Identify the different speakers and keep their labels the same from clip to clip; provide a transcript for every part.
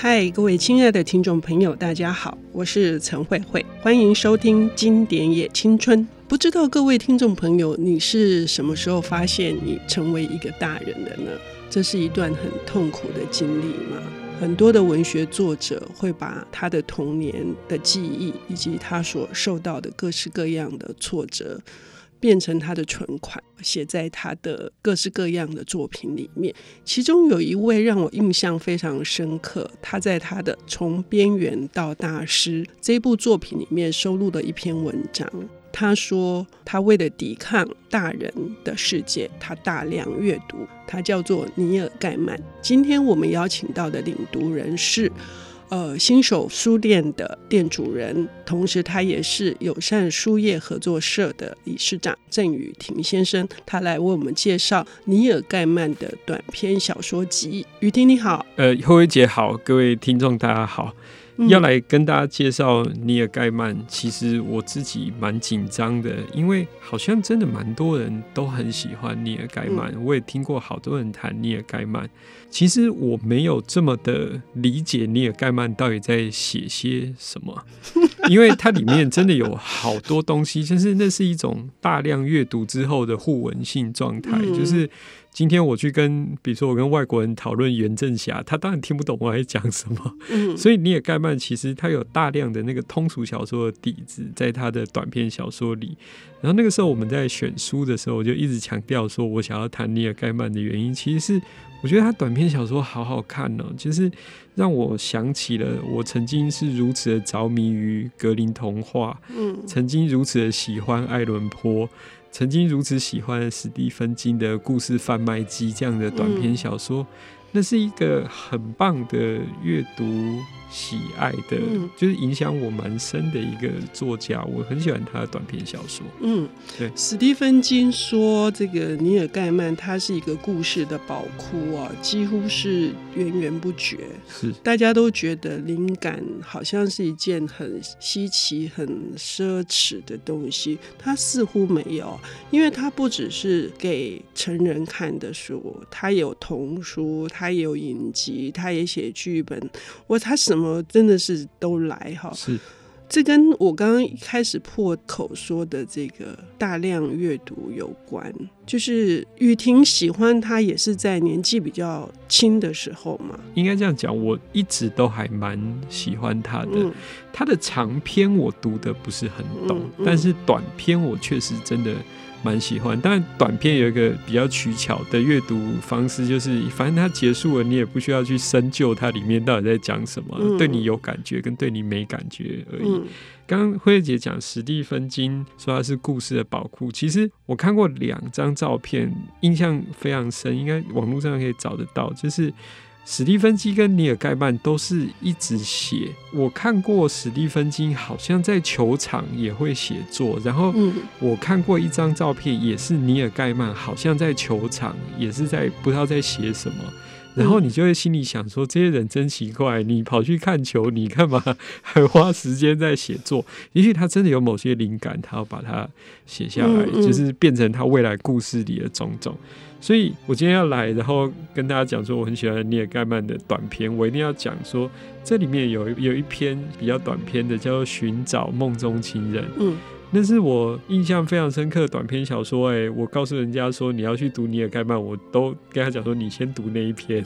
Speaker 1: 嗨，各位亲爱的听众朋友，大家好，我是陈慧慧，欢迎收听《经典也青春》。不知道各位听众朋友，你是什么时候发现你成为一个大人的呢？这是一段很痛苦的经历吗？很多的文学作者会把他的童年的记忆，以及他所受到的各式各样的挫折，变成他的存款，写在他的各式各样的作品里面。其中有一位让我印象非常深刻，他在他的《从边缘到大师》这部作品里面收录了一篇文章。他说，他为了抵抗大人的世界，他大量阅读。他叫做尼尔盖曼。今天我们邀请到的领读人是。呃，新手书店的店主人，同时他也是友善书业合作社的理事长郑宇廷先生，他来为我们介绍尼尔盖曼的短篇小说集。雨婷你好，
Speaker 2: 呃，慧慧姐好，各位听众大家好。要来跟大家介绍尼尔盖曼，其实我自己蛮紧张的，因为好像真的蛮多人都很喜欢尼尔盖曼，我也听过好多人谈尼尔盖曼。其实我没有这么的理解尼尔盖曼到底在写些什么，因为它里面真的有好多东西，就是那是一种大量阅读之后的互文性状态，就是。今天我去跟，比如说我跟外国人讨论袁振霞，他当然听不懂我在讲什么。嗯，所以尼尔盖曼其实他有大量的那个通俗小说的底子在他的短篇小说里。然后那个时候我们在选书的时候，我就一直强调说，我想要谈尼尔盖曼的原因，其实是我觉得他短篇小说好好看哦，就是让我想起了我曾经是如此的着迷于格林童话，嗯，曾经如此的喜欢爱伦坡。曾经如此喜欢史蒂芬金的故事贩卖机这样的短篇小说，那是一个很棒的阅读。喜爱的，嗯、就是影响我蛮深的一个作家，我很喜欢他的短篇小说。嗯，对。
Speaker 1: 史蒂芬金说，这个尼尔盖曼他是一个故事的宝库啊，几乎是源源不绝。是，大家都觉得灵感好像是一件很稀奇、很奢侈的东西，他似乎没有，因为他不只是给成人看的书，他有童书，他也有影集，他也写剧本。我他什么？真的是都来哈？是，这跟我刚刚一开始破口说的这个大量阅读有关。就是雨婷喜欢他，也是在年纪比较轻的时候嘛。
Speaker 2: 应该这样讲，我一直都还蛮喜欢他的。嗯、他的长篇我读的不是很懂，嗯嗯、但是短篇我确实真的。蛮喜欢，但短片有一个比较取巧的阅读方式，就是反正它结束了，你也不需要去深究它里面到底在讲什么，嗯、对你有感觉跟对你没感觉而已。刚刚、嗯、慧姐讲史蒂芬金说他是故事的宝库，其实我看过两张照片，印象非常深，应该网络上可以找得到，就是。史蒂芬金跟尼尔盖曼都是一直写。我看过史蒂芬金好像在球场也会写作，然后我看过一张照片，也是尼尔盖曼好像在球场也是在不知道在写什么。然后你就会心里想说，这些人真奇怪，你跑去看球，你干嘛还花时间在写作？也许他真的有某些灵感，他要把它写下来，就是变成他未来故事里的种种。所以我今天要来，然后跟大家讲说，我很喜欢尼尔盖曼的短篇。我一定要讲说，这里面有有一篇比较短篇的，叫做《寻找梦中情人》。嗯，那是我印象非常深刻的短篇小说。哎，我告诉人家说你要去读尼尔盖曼，我都跟他讲说你先读那一篇。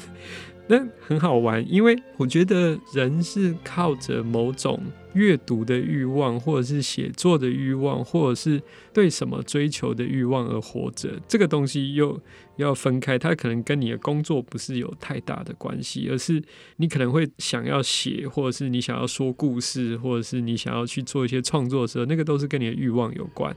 Speaker 2: 那很好玩，因为我觉得人是靠着某种。阅读的欲望，或者是写作的欲望，或者是对什么追求的欲望而活着，这个东西又要分开。它可能跟你的工作不是有太大的关系，而是你可能会想要写，或者是你想要说故事，或者是你想要去做一些创作的时候，那个都是跟你的欲望有关。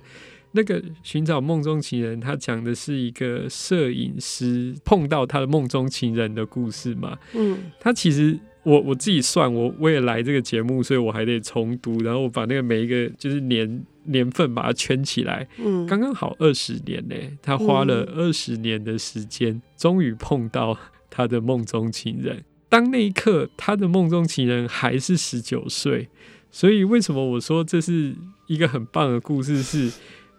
Speaker 2: 那个寻找梦中情人，他讲的是一个摄影师碰到他的梦中情人的故事嘛？嗯，他其实。我我自己算，我为了来这个节目，所以我还得重读，然后我把那个每一个就是年年份把它圈起来，嗯，刚刚好二十年呢。他花了二十年的时间，终于碰到他的梦中情人。当那一刻，他的梦中情人还是十九岁，所以为什么我说这是一个很棒的故事？是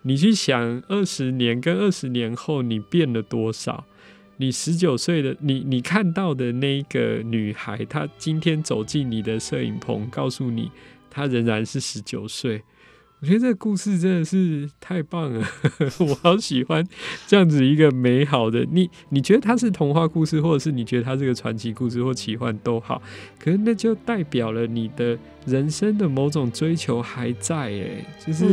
Speaker 2: 你去想二十年跟二十年后你变了多少？你十九岁的你，你看到的那个女孩，她今天走进你的摄影棚，告诉你她仍然是十九岁。我觉得这个故事真的是太棒了，我好喜欢这样子一个美好的你。你觉得它是童话故事，或者是你觉得它是个传奇故事或奇幻都好，可是那就代表了你的人生的某种追求还在哎，就是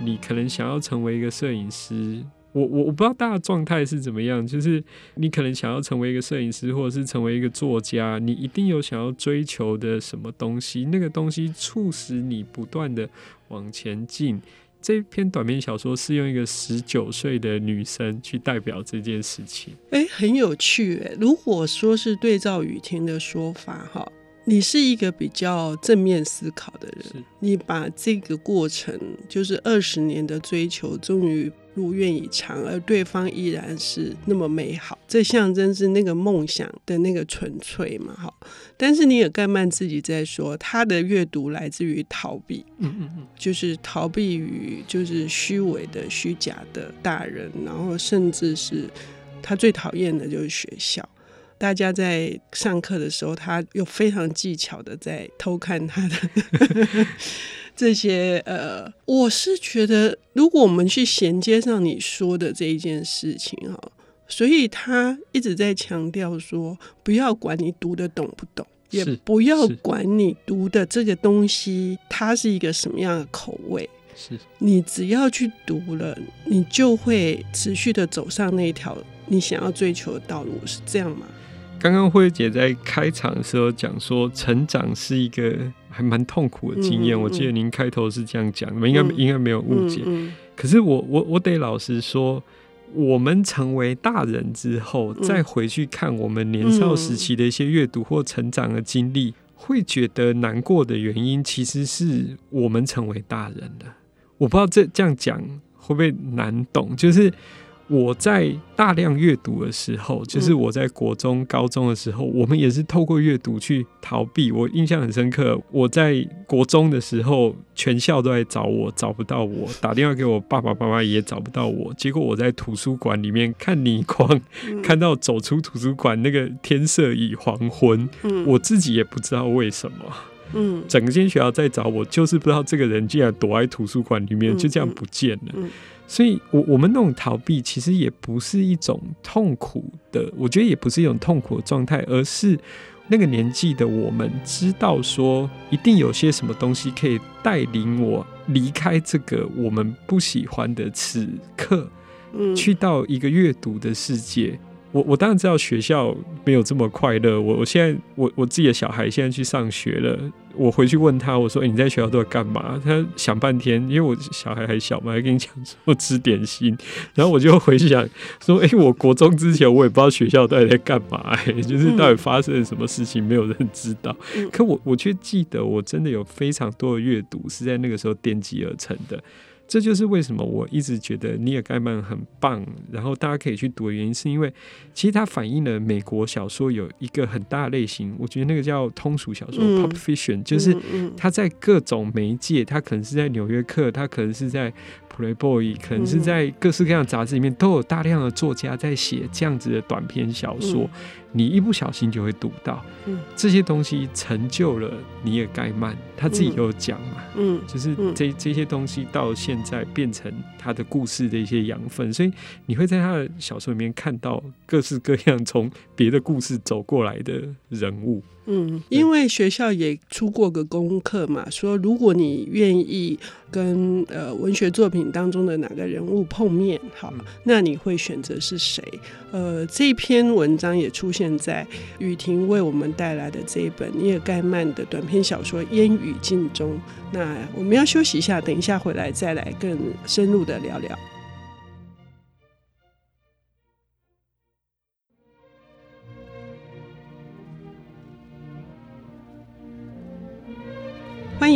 Speaker 2: 你可能想要成为一个摄影师。我我我不知道大家状态是怎么样，就是你可能想要成为一个摄影师，或者是成为一个作家，你一定有想要追求的什么东西，那个东西促使你不断的往前进。这篇短篇小说是用一个十九岁的女生去代表这件事情，
Speaker 1: 哎，很有趣哎。如果说是对照雨婷的说法，哈。你是一个比较正面思考的人，你把这个过程，就是二十年的追求，终于如愿以偿，而对方依然是那么美好，这象征是那个梦想的那个纯粹嘛？哈，但是尼尔盖曼自己在说，他的阅读来自于逃避，嗯嗯嗯，就是逃避于就是虚伪的、虚假的大人，然后甚至是他最讨厌的就是学校。大家在上课的时候，他又非常技巧的在偷看他的这些呃，我是觉得，如果我们去衔接上你说的这一件事情哈，所以他一直在强调说，不要管你读得懂不懂，也不要管你读的这个东西它是一个什么样的口味，是。你只要去读了，你就会持续的走上那条你想要追求的道路，是这样吗？
Speaker 2: 刚刚慧姐在开场的时候讲说，成长是一个还蛮痛苦的经验。嗯嗯、我记得您开头是这样讲，你们应该、嗯、应该没有误解。可是我我我得老实说，我们成为大人之后，嗯、再回去看我们年少时期的一些阅读或成长的经历，嗯、会觉得难过的原因，其实是我们成为大人了。我不知道这这样讲会不会难懂，就是。我在大量阅读的时候，就是我在国中、高中的时候，我们也是透过阅读去逃避。我印象很深刻，我在国中的时候，全校都在找我，找不到我，打电话给我爸爸妈妈也找不到我。结果我在图书馆里面看倪匡，看到走出图书馆那个天色已黄昏，我自己也不知道为什么。嗯，整间学校在找我，就是不知道这个人竟然躲在图书馆里面，就这样不见了。所以，我我们那种逃避，其实也不是一种痛苦的，我觉得也不是一种痛苦的状态，而是那个年纪的我们知道说，一定有些什么东西可以带领我离开这个我们不喜欢的此刻，嗯，去到一个阅读的世界。我我当然知道学校没有这么快乐。我我现在我我自己的小孩现在去上学了。我回去问他，我说：“欸，你在学校都在干嘛？”他想半天，因为我小孩还小嘛，还跟你讲说吃点心。然后我就回去想说：“欸，我国中之前我也不知道学校到底在干嘛，欸，就是到底发生了什么事情，没有人知道。可我我却记得，我真的有非常多的阅读是在那个时候奠基而成的。”这就是为什么我一直觉得尼尔盖曼很棒，然后大家可以去读的原因，是因为其实它反映了美国小说有一个很大的类型，我觉得那个叫通俗小说 （pulp fiction），就是它在各种媒介，它可能是在《纽约客》，它可能是在。Playboy 可能是在各式各样的杂志里面都有大量的作家在写这样子的短篇小说，嗯、你一不小心就会读到。嗯、这些东西成就了尼尔盖曼，他自己有讲嘛，嗯，就是这这些东西到现在变成他的故事的一些养分，所以你会在他的小说里面看到各式各样从别的故事走过来的人物。
Speaker 1: 嗯，因为学校也出过个功课嘛，说如果你愿意跟呃文学作品当中的哪个人物碰面，好，那你会选择是谁？呃，这篇文章也出现在雨婷为我们带来的这一本尼尔盖曼的短篇小说《烟雨镜》中。那我们要休息一下，等一下回来再来更深入的聊聊。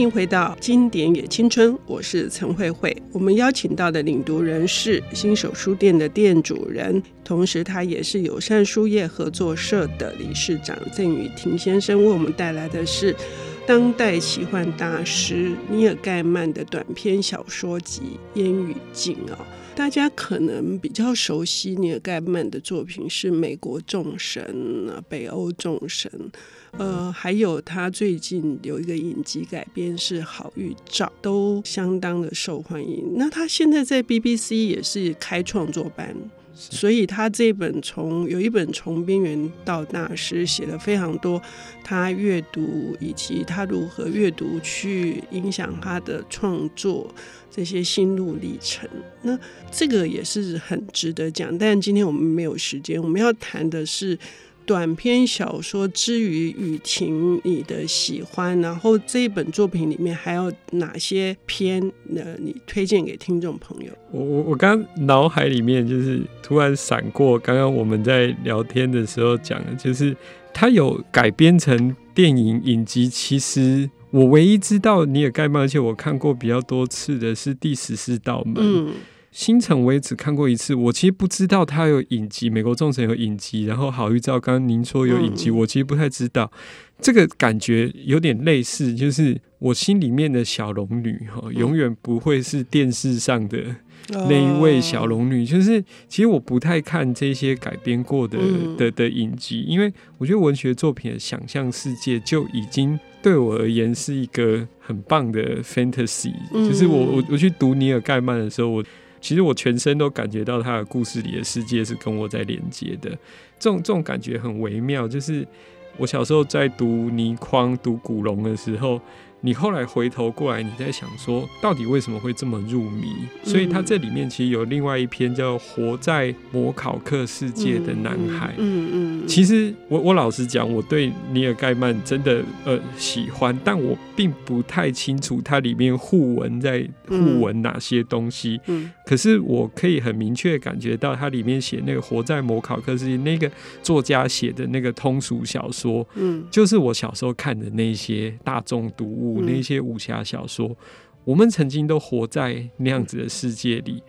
Speaker 1: 欢迎回到经典也青春，我是陈慧慧。我们邀请到的领读人是新手书店的店主人，同时他也是友善书业合作社的理事长郑雨婷先生，为我们带来的是当代奇幻大师尼尔盖曼的短篇小说集《烟雨镜》啊。大家可能比较熟悉尼尔盖曼的作品是《美国众神》啊，《北欧众神》，呃，还有他最近有一个影集改编是《好预兆》，都相当的受欢迎。那他现在在 BBC 也是开创作班。所以他这本从有一本从边缘到大师写了非常多，他阅读以及他如何阅读去影响他的创作这些心路历程。那这个也是很值得讲，但今天我们没有时间，我们要谈的是。短篇小说之于雨婷，你的喜欢，然后这一本作品里面还有哪些篇？呢，你推荐给听众朋友？
Speaker 2: 我我我刚脑海里面就是突然闪过，刚刚我们在聊天的时候讲的，就是它有改编成电影影集。其实我唯一知道你也盖曼，而且我看过比较多次的是《第十四道门》。嗯。星辰我也只看过一次，我其实不知道它有影集，《美国众神》有影集，然后好预兆，刚刚您说有影集，嗯、我其实不太知道。这个感觉有点类似，就是我心里面的小龙女哈，永远不会是电视上的那一位小龙女。就是其实我不太看这些改编过的的的影集，因为我觉得文学作品的想象世界就已经对我而言是一个很棒的 fantasy。就是我我我去读尼尔盖曼的时候，我。其实我全身都感觉到他的故事里的世界是跟我在连接的，这种这种感觉很微妙。就是我小时候在读倪匡、读古龙的时候。你后来回头过来，你在想说，到底为什么会这么入迷？所以他这里面其实有另外一篇叫《活在摩考克世界的男孩》。嗯嗯。其实我我老实讲，我对尼尔盖曼真的呃喜欢，但我并不太清楚他里面互文在互文哪些东西。嗯。可是我可以很明确感觉到，他里面写那个《活在摩考克世界》那个作家写的那个通俗小说，嗯，就是我小时候看的那些大众读物。那些武侠小说，我们曾经都活在那样子的世界里。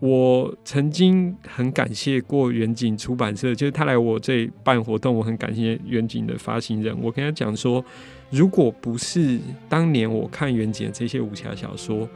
Speaker 2: 我曾经很感谢过远景出版社，就是他来我这里办活动，我很感谢远景的发行人。我跟他讲说，如果不是当年我看远景的这些武侠小说，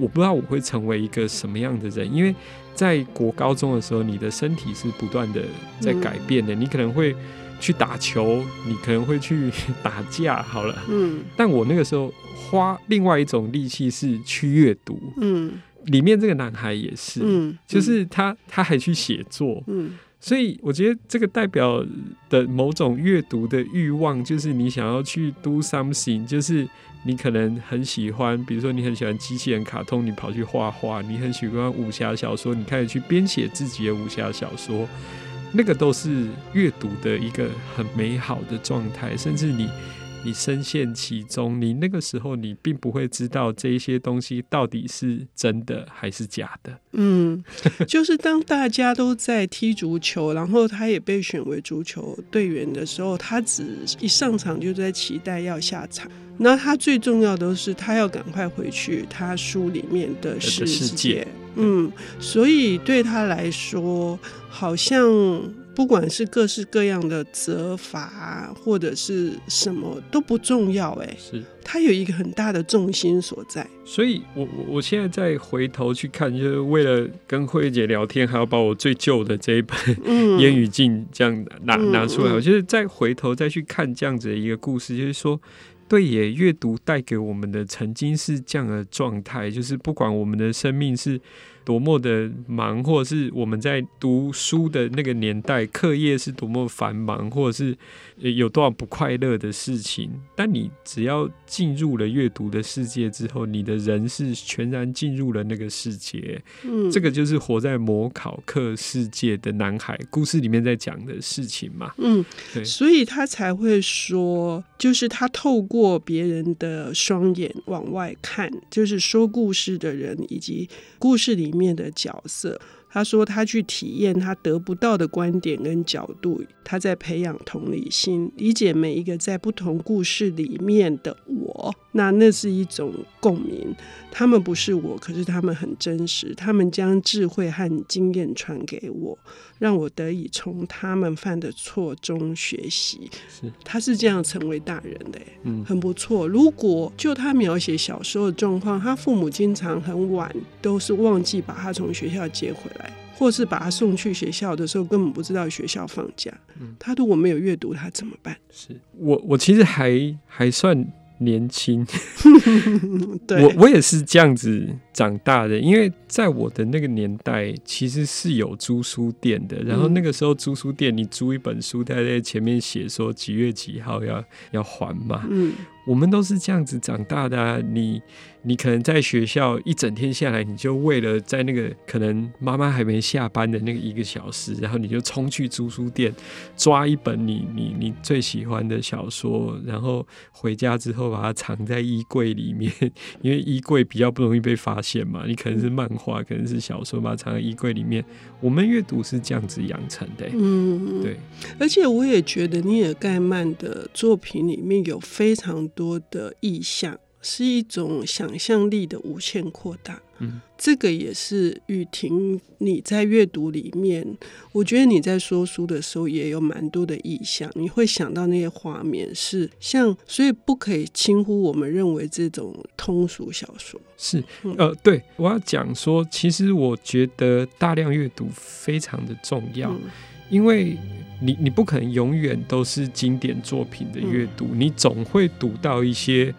Speaker 2: 我不知道我会成为一个什么样的人。因为在国高中的时候，你的身体是不断的在改变的，你可能会。去打球，你可能会去 打架，好了。嗯，但我那个时候花另外一种力气是去阅读。嗯，里面这个男孩也是，嗯，就是他他还去写作。嗯，所以我觉得这个代表的某种阅读的欲望，就是你想要去 do something，就是你可能很喜欢，比如说你很喜欢机器人卡通，你跑去画画；你很喜欢武侠小说，你开始去编写自己的武侠小说。那个都是阅读的一个很美好的状态，甚至你你深陷其中，你那个时候你并不会知道这一些东西到底是真的还是假的。
Speaker 1: 嗯，就是当大家都在踢足球，然后他也被选为足球队员的时候，他只一上场就在期待要下场。那他最重要的是，他要赶快回去他书里面的世界。嗯，所以对他来说，好像不管是各式各样的责罚或者是什么都不重要，哎，是它有一个很大的重心所在。
Speaker 2: 所以我我我现在再回头去看，就是为了跟慧姐聊天，还要把我最旧的这一本《烟雨镜》这样拿拿出来，我就是再回头再去看这样子的一个故事，就是说。对也，阅读带给我们的曾经是这样的状态，就是不管我们的生命是多么的忙，或者是我们在读书的那个年代，课业是多么繁忙，或者是有多少不快乐的事情。但你只要进入了阅读的世界之后，你的人是全然进入了那个世界。嗯，这个就是活在模考课世界的男孩故事里面在讲的事情嘛。
Speaker 1: 嗯，对，所以他才会说，就是他透过别人的双眼往外看，就是说故事的人以及故事里。里面的角色，他说他去体验他得不到的观点跟角度，他在培养同理心，理解每一个在不同故事里面的我。那那是一种共鸣。他们不是我，可是他们很真实。他们将智慧和经验传给我，让我得以从他们犯的错中学习。
Speaker 2: 是，
Speaker 1: 他是这样成为大人的，
Speaker 2: 嗯，
Speaker 1: 很不错。如果就他描写小时候的状况，他父母经常很晚都是忘记把他从学校接回来，或是把他送去学校的时候根本不知道学校放假。嗯，他如果没有阅读，他怎么办？
Speaker 2: 是我，我其实还还算。年轻，
Speaker 1: 对
Speaker 2: 我我也是这样子长大的，因为在我的那个年代，其实是有租书店的。然后那个时候租书店，你租一本书，他在前面写说几月几号要要还嘛。嗯，我们都是这样子长大的啊。你。你可能在学校一整天下来，你就为了在那个可能妈妈还没下班的那个一个小时，然后你就冲去租书店抓一本你你你最喜欢的小说，然后回家之后把它藏在衣柜里面，因为衣柜比较不容易被发现嘛。你可能是漫画，可能是小说，把它藏在衣柜里面。我们阅读是这样子养成的欸，
Speaker 1: 嗯，
Speaker 2: 对。
Speaker 1: 而且我也觉得尼尔盖曼的作品里面有非常多的意象。是一种想象力的无限扩大，
Speaker 2: 嗯，
Speaker 1: 这个也是雨婷你在阅读里面，我觉得你在说书的时候也有蛮多的意象，你会想到那些画面是像，所以不可以轻忽我们认为这种通俗小说。
Speaker 2: 是，呃，对，我要讲说，其实我觉得大量阅读非常的重要，嗯，因为你你不可能永远都是经典作品的阅读，嗯，你总会读到一些。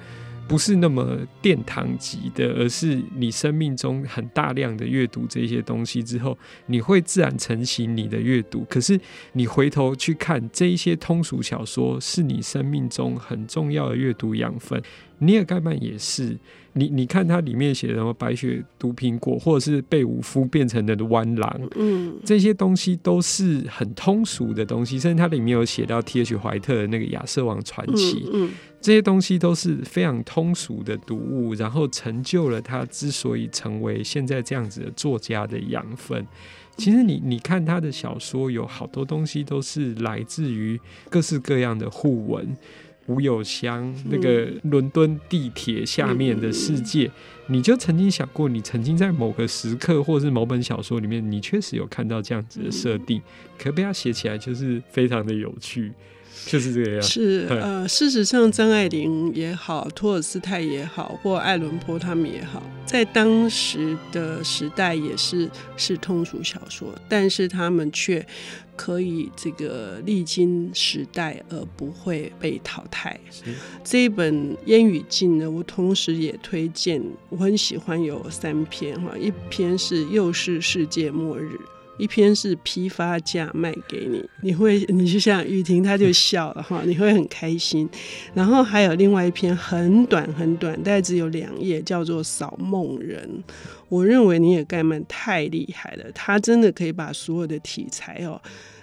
Speaker 2: 不是那么殿堂级的，而是你生命中很大量的阅读这些东西之后，你会自然成型你的阅读。可是你回头去看这一些通俗小说，是你生命中很重要的阅读养分。尼尔盖曼也是，你你看他里面写的什么白雪毒苹果，或者是被武夫变成的弯狼，
Speaker 1: 嗯，
Speaker 2: 这些东西都是很通俗的东西，甚至他里面有写到 T.H. 怀特的那个亚瑟王传奇，
Speaker 1: 嗯，
Speaker 2: 这些东西都是非常通俗的读物，然后成就了他之所以成为现在这样子的作家的养分。其实你你看他的小说，有好多东西都是来自于各式各样的互文。吴有香那个伦敦地铁下面的世界，嗯，你就曾经想过，你曾经在某个时刻，或是某本小说里面，你确实有看到这样子的设定，嗯，可被他写起来就是非常的有趣。就是这个样。
Speaker 1: 是 呃，事实上，张爱玲也好，托尔斯泰也好，或爱伦坡他们也好，在当时的时代也是是通俗小说，但是他们却可以这个历经时代而不会被淘汰。这一本《烟雨镜》呢，我同时也推荐，我很喜欢有三篇哈，一篇是又是世界末日。一篇是批发价卖给你，你会，你就像雨婷，她就笑了哈，你会很开心。然后还有另外一篇很短很短，大概只有两页，叫做《扫梦人》。我认为你也盖曼太厉害了，他真的可以把所有的题材哦，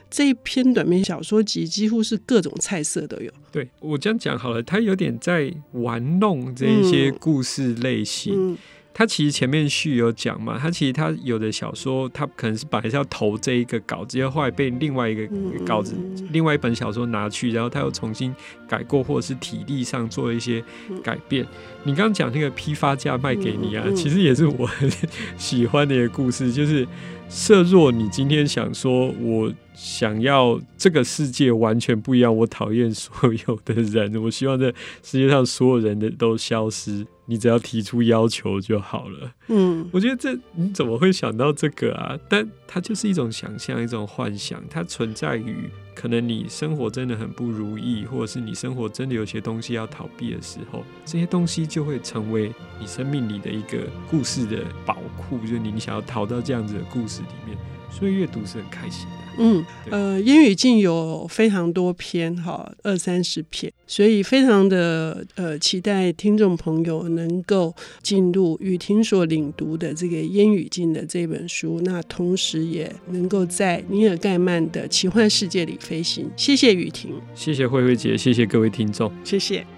Speaker 1: 这一篇短篇小说集几乎是各种菜色都有。
Speaker 2: 对，我这样讲好了，他有点在玩弄这一些故事类型。嗯嗯他其实前面序有讲嘛，他其实他有的小说，他可能是本来是要投这一个稿子，要后来被另外一个稿子、另外一本小说拿去，然后他又重新改过，或者是体力上做了一些改变。你刚刚讲那个批发价卖给你啊，其实也是我很 喜欢的一个故事，就是设若你今天想说我想要这个世界完全不一样，我讨厌所有的人，我希望这世界上所有人的都消失。你只要提出要求就好了。
Speaker 1: 嗯，
Speaker 2: 我觉得这你怎么会想到这个啊？但它就是一种想象，一种幻想。它存在于可能你生活真的很不如意，或者是你生活真的有些东西要逃避的时候，这些东西就会成为你生命里的一个故事的宝库。就是你想要逃到这样子的故事里面，所以阅读是很开心的。
Speaker 1: 嗯，呃，烟雨镜有非常多篇哈，二三十篇，所以非常的呃期待听众朋友能够进入雨婷所领读的这个烟雨镜的这本书，那同时也能够在尼尔盖曼的奇幻世界里飞行。谢谢雨婷，
Speaker 2: 谢谢慧慧姐，谢谢各位听众，
Speaker 1: 谢谢。